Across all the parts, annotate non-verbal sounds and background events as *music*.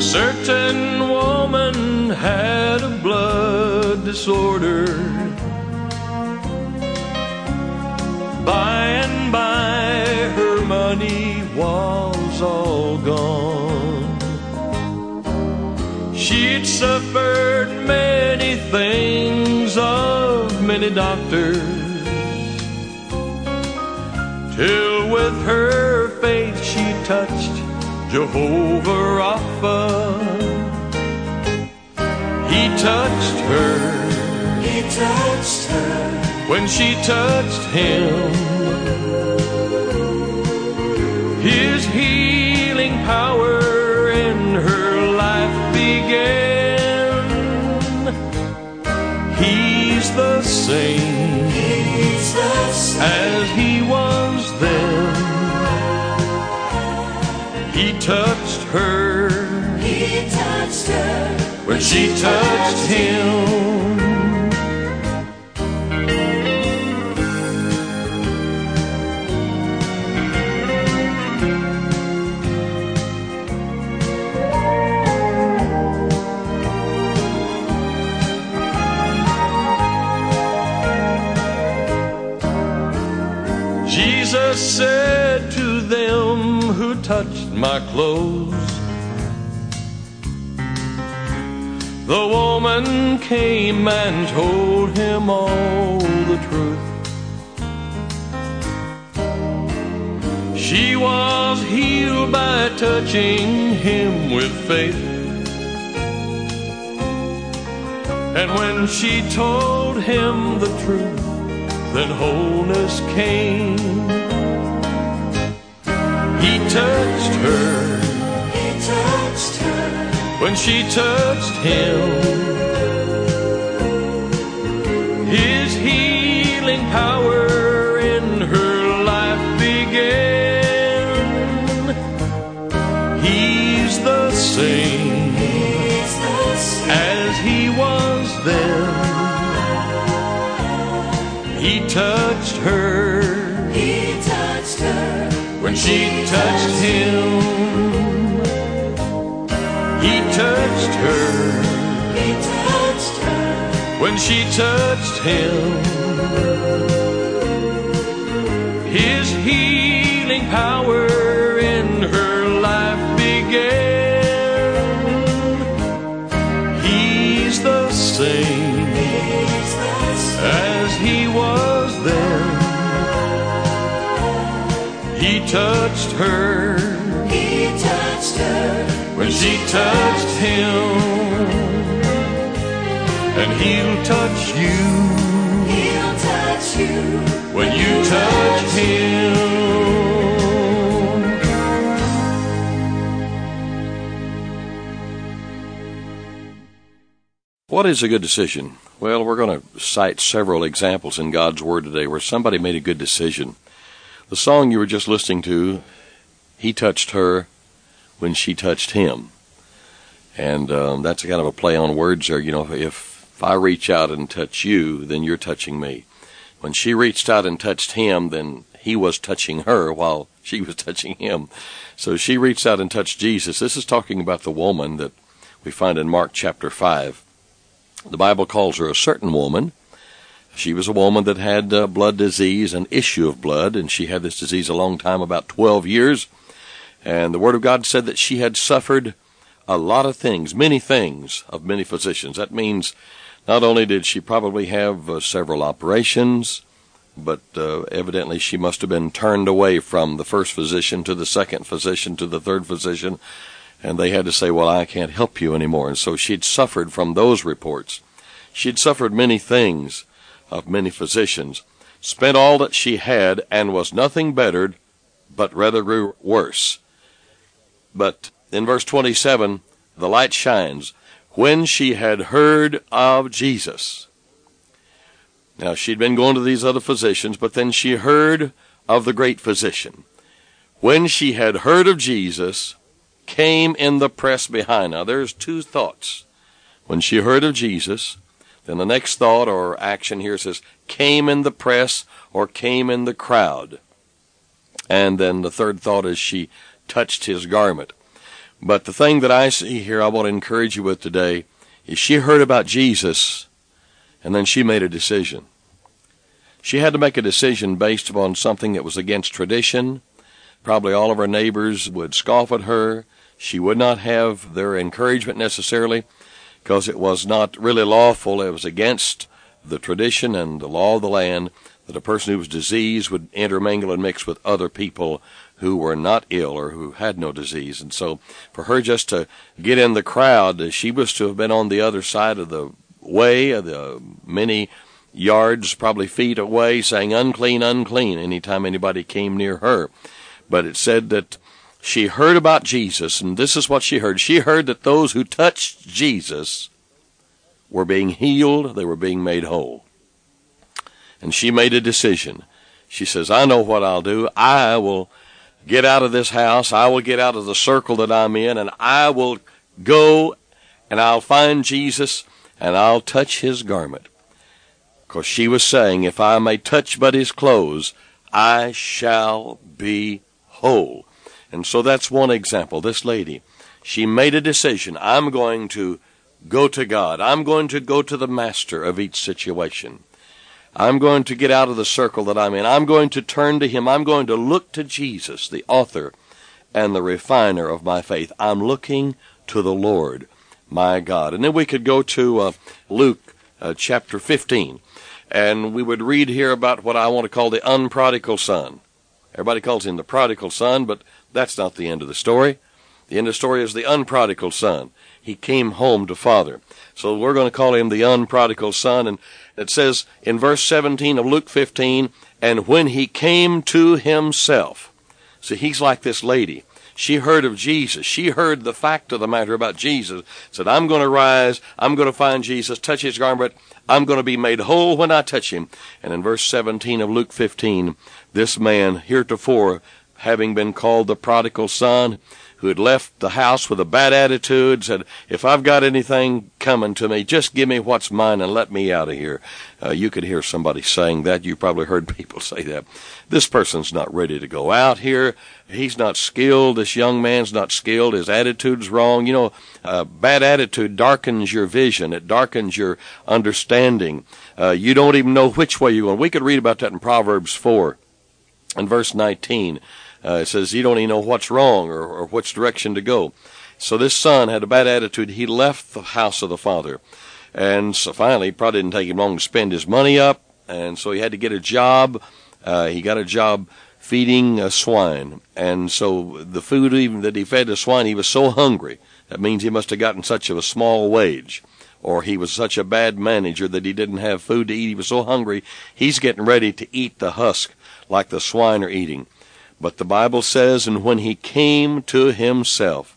A certain woman had a blood disorder. By and by, her money was all gone. She'd suffered many things of many doctors. Till with her faith she touched Jehovah Rapha. He touched her He touched her when she touched him. His healing power in her life began. He's the same He's the same as he was then. Touched her He touched her when she touched him. Touched my clothes, The woman came and told him all the truth. She was healed by touching him with faith. And when she told him the truth, then wholeness came. He touched her He touched her when she touched him. His healing power in her life began. He's the same He's the same as he was then. He touched when she touched him. He touched her He touched her when she touched him. His healing power touched her He touched her when she touched him. And he'll touch you He'll touch you when you touch him. What is a good decision? Well, we're going to cite several examples in God's Word today where somebody made a good decision. The song you were just listening to, He Touched Her When She Touched Him. And um, that's a kind of a play on words there. You know, if, if I reach out and touch you, then you're touching me. When she reached out and touched him, then he was touching her while she was *laughs* touching him. So she reached out and touched Jesus. This is talking about the woman that we find in Mark chapter 5. The Bible calls her a certain woman. She was a woman that had uh, blood disease, an issue of blood, and she had this disease a long time, about 12 years. And the Word of God said that she had suffered a lot of things, many things of many physicians. That means Not only did she probably have uh, several operations, but uh, evidently she must have been turned away from the first physician to the second physician to the third physician, and they had to say, Well, I can't help you anymore. And so she'd suffered from those reports. She'd suffered many things of many physicians, spent all that she had, and was nothing bettered, but rather grew worse. But in verse 27, the light shines when she had heard of Jesus. Now, she'd been going to these other physicians, but then she heard of the great physician. When she had heard of Jesus, came in the press behind. Now, there's two thoughts. When she heard of Jesus, then the next thought or action here says, came in the press or came in the crowd. And then the third thought is she touched his garment. But the thing that I see here, I want to encourage you with today, is she heard about Jesus and then she made a decision. She had to make a decision based upon something that was against tradition. Probably all of her neighbors would scoff at her. She would not have their encouragement necessarily because it was not really lawful. It was against the tradition and the law of the land that a person who was diseased would intermingle and mix with other people who were not ill or who had no disease. And so for her just to get in the crowd, she was to have been on the other side of the way, of the uh, many yards, probably feet away, saying unclean, unclean anytime anybody came near her. But it said that she heard about Jesus, and this is what she heard. She heard that those who touched Jesus were being healed, they were being made whole. And she made a decision. She says, I know what I'll do. I will get out of this house. I will get out of the circle that I'm in, and I will go and I'll find Jesus and I'll touch his garment. Because she was saying, If I may touch but his clothes, I shall be whole. And so that's one example. This lady, she made a decision. I'm going to go to God. I'm going to go to the master of each situation. I'm going to get out of the circle that I'm in. I'm going to turn to Him. I'm going to look to Jesus, the author and the refiner of my faith. I'm looking to the Lord, my God. And then we could go to uh, Luke uh, chapter 15 and we would read here about what I want to call the unprodigal son. Everybody calls him the prodigal son, but that's not the end of the story. The end of the story is the unprodigal son. He came home to father. So we're going to call him the unprodigal son. And it says in verse 17 of Luke 15, and when he came to himself. See, he's like this lady. She heard of Jesus. She heard the fact of the matter about Jesus. Said, I'm going to rise. I'm going to find Jesus, touch his garment. I'm going to be made whole when I touch him. And in verse 17 of Luke 15, this man, heretofore having been called the prodigal son, who had left the house with a bad attitude, said, If I've got anything coming to me, just give me what's mine and let me out of here. Uh, you could hear somebody saying that. You probably heard *laughs* people say that. This person's not ready to go out here. He's not skilled. This young man's not skilled. His attitude's wrong. You know, uh, bad attitude darkens your vision. It darkens your understanding. Uh, you don't even know which way you're going. We could read about that in Proverbs 4 and verse 19. Uh, it says you don't even know what's wrong or, or which direction to go. So this son had a bad attitude. He left the house of the father. And so finally, probably didn't take him long to spend his money up. And so he had to get a job. Uh, he got a job feeding swine. And so the food even that he fed the swine, he was so hungry. That means he must have gotten such a small wage. Or he was such a bad manager that he didn't have food to eat. He was so hungry, he's getting ready to eat the husk like the swine are eating. But the Bible says, and when he came to himself,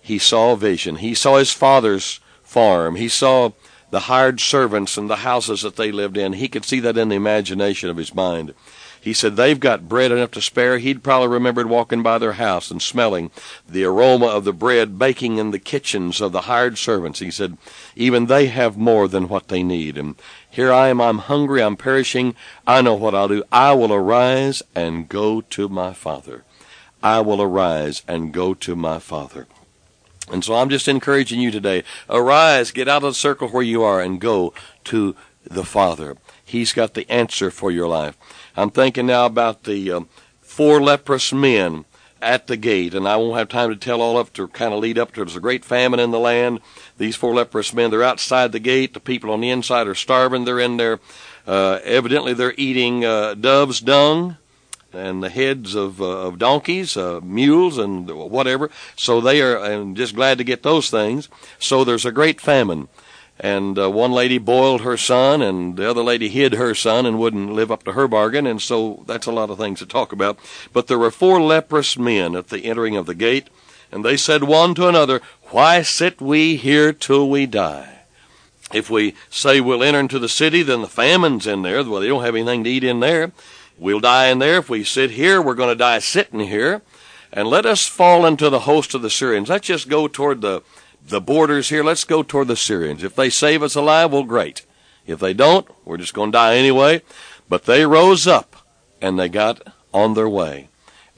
he saw a vision. He saw his father's farm. He saw the hired servants and the houses that they lived in. He could see that in the imagination of his mind. He said they've got bread enough to spare. He'd probably remembered walking by their house and smelling the aroma of the bread baking in the kitchens of the hired servants. He said, even they have more than what they need. And here I am, I'm hungry, I'm perishing. I know what I'll do. I will arise and go to my father. I will arise and go to my father. And so I'm just encouraging you today. Arise, get out of the circle where you are and go to the Father. He's got the answer for your life. I'm thinking now about the uh, four leprous men at the gate, and I won't have time to tell all of it to kind of lead up to it. There's a great famine in the land. These four leprous men, they're outside the gate. The people on the inside are starving. They're in there. Uh, evidently, they're eating uh, dove's dung and the heads of, uh, of donkeys, uh, mules, and whatever. So they are and just glad to get those things. So there's a great famine. And uh, one lady boiled her son, and the other lady hid her son and wouldn't live up to her bargain. And so that's a lot of things to talk about. But there were four leprous men at the entering of the gate, and they said one to another, Why sit we here till we die? If we say we'll enter into the city, then the famine's in there. Well, they don't have anything to eat in there. We'll die in there. If we sit here, we're going to die sitting here. And let us fall into the host of the Syrians. Let's just go toward the, the borders here. Let's go toward the Syrians. If they save us alive, well, great. If they don't, we're just going to die anyway. But they rose up and they got on their way.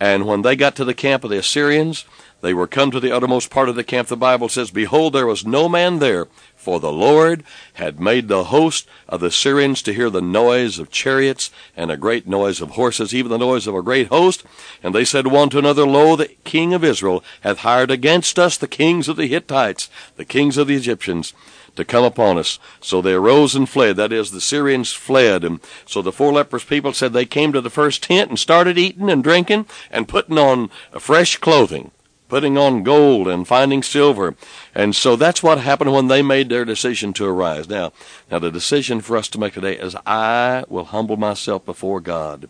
And when they got to the camp of the Assyrians, they were come to the uttermost part of the camp. The Bible says, Behold, there was no man there, for the Lord had made the host of the Syrians to hear the noise of chariots and a great noise of horses, even the noise of a great host. And they said one to another, Lo, the king of Israel hath hired against us the kings of the Hittites, the kings of the Egyptians, to come upon us. So they arose and fled. That is, the Syrians fled. And so the four leprous people said they came to the first tent and started eating and drinking and putting on fresh clothing putting on gold and finding silver. And so that's what happened when they made their decision to arise. Now, now the decision for us to make today is I will humble myself before God.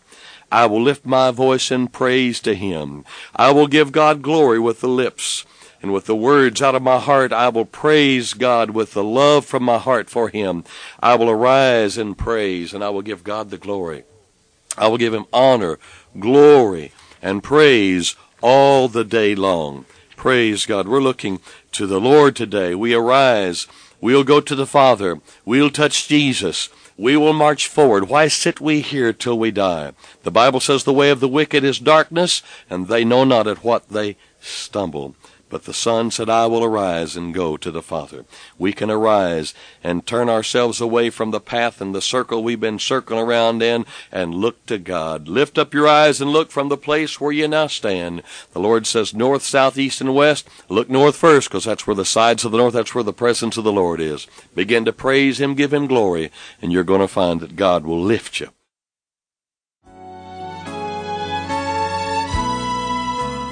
I will lift my voice in praise to Him. I will give God glory with the lips. And with the words out of my heart, I will praise God with the love from my heart for Him. I will arise in praise and I will give God the glory. I will give Him honor, glory, and praise all the day long. Praise God. We're looking to the Lord today. We arise. We'll go to the Father. We'll touch Jesus. We will march forward. Why sit we here till we die? The Bible says the way of the wicked is darkness, and they know not at what they stumble. But the Son said, I will arise and go to the Father. We can arise and turn ourselves away from the path and the circle we've been circling around in and look to God. Lift up your eyes and look from the place where you now stand. The Lord says north, south, east, and west. Look north first because that's where the sides of the north, that's where the presence of the Lord is. Begin to praise Him, give Him glory, and you're going to find that God will lift you.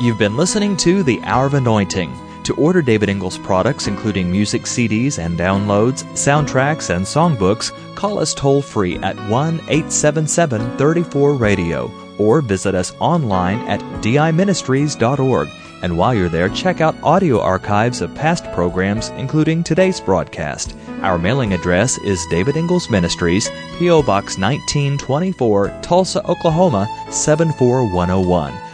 You've been listening to The Hour of Anointing. To order David Ingles products, including music CDs and downloads, soundtracks, and songbooks, call us toll free at 1 877 34 Radio or visit us online at diministries.org. And while you're there, check out audio archives of past programs, including today's broadcast. Our mailing address is David Ingles Ministries, P.O. Box 1924, Tulsa, Oklahoma 74101.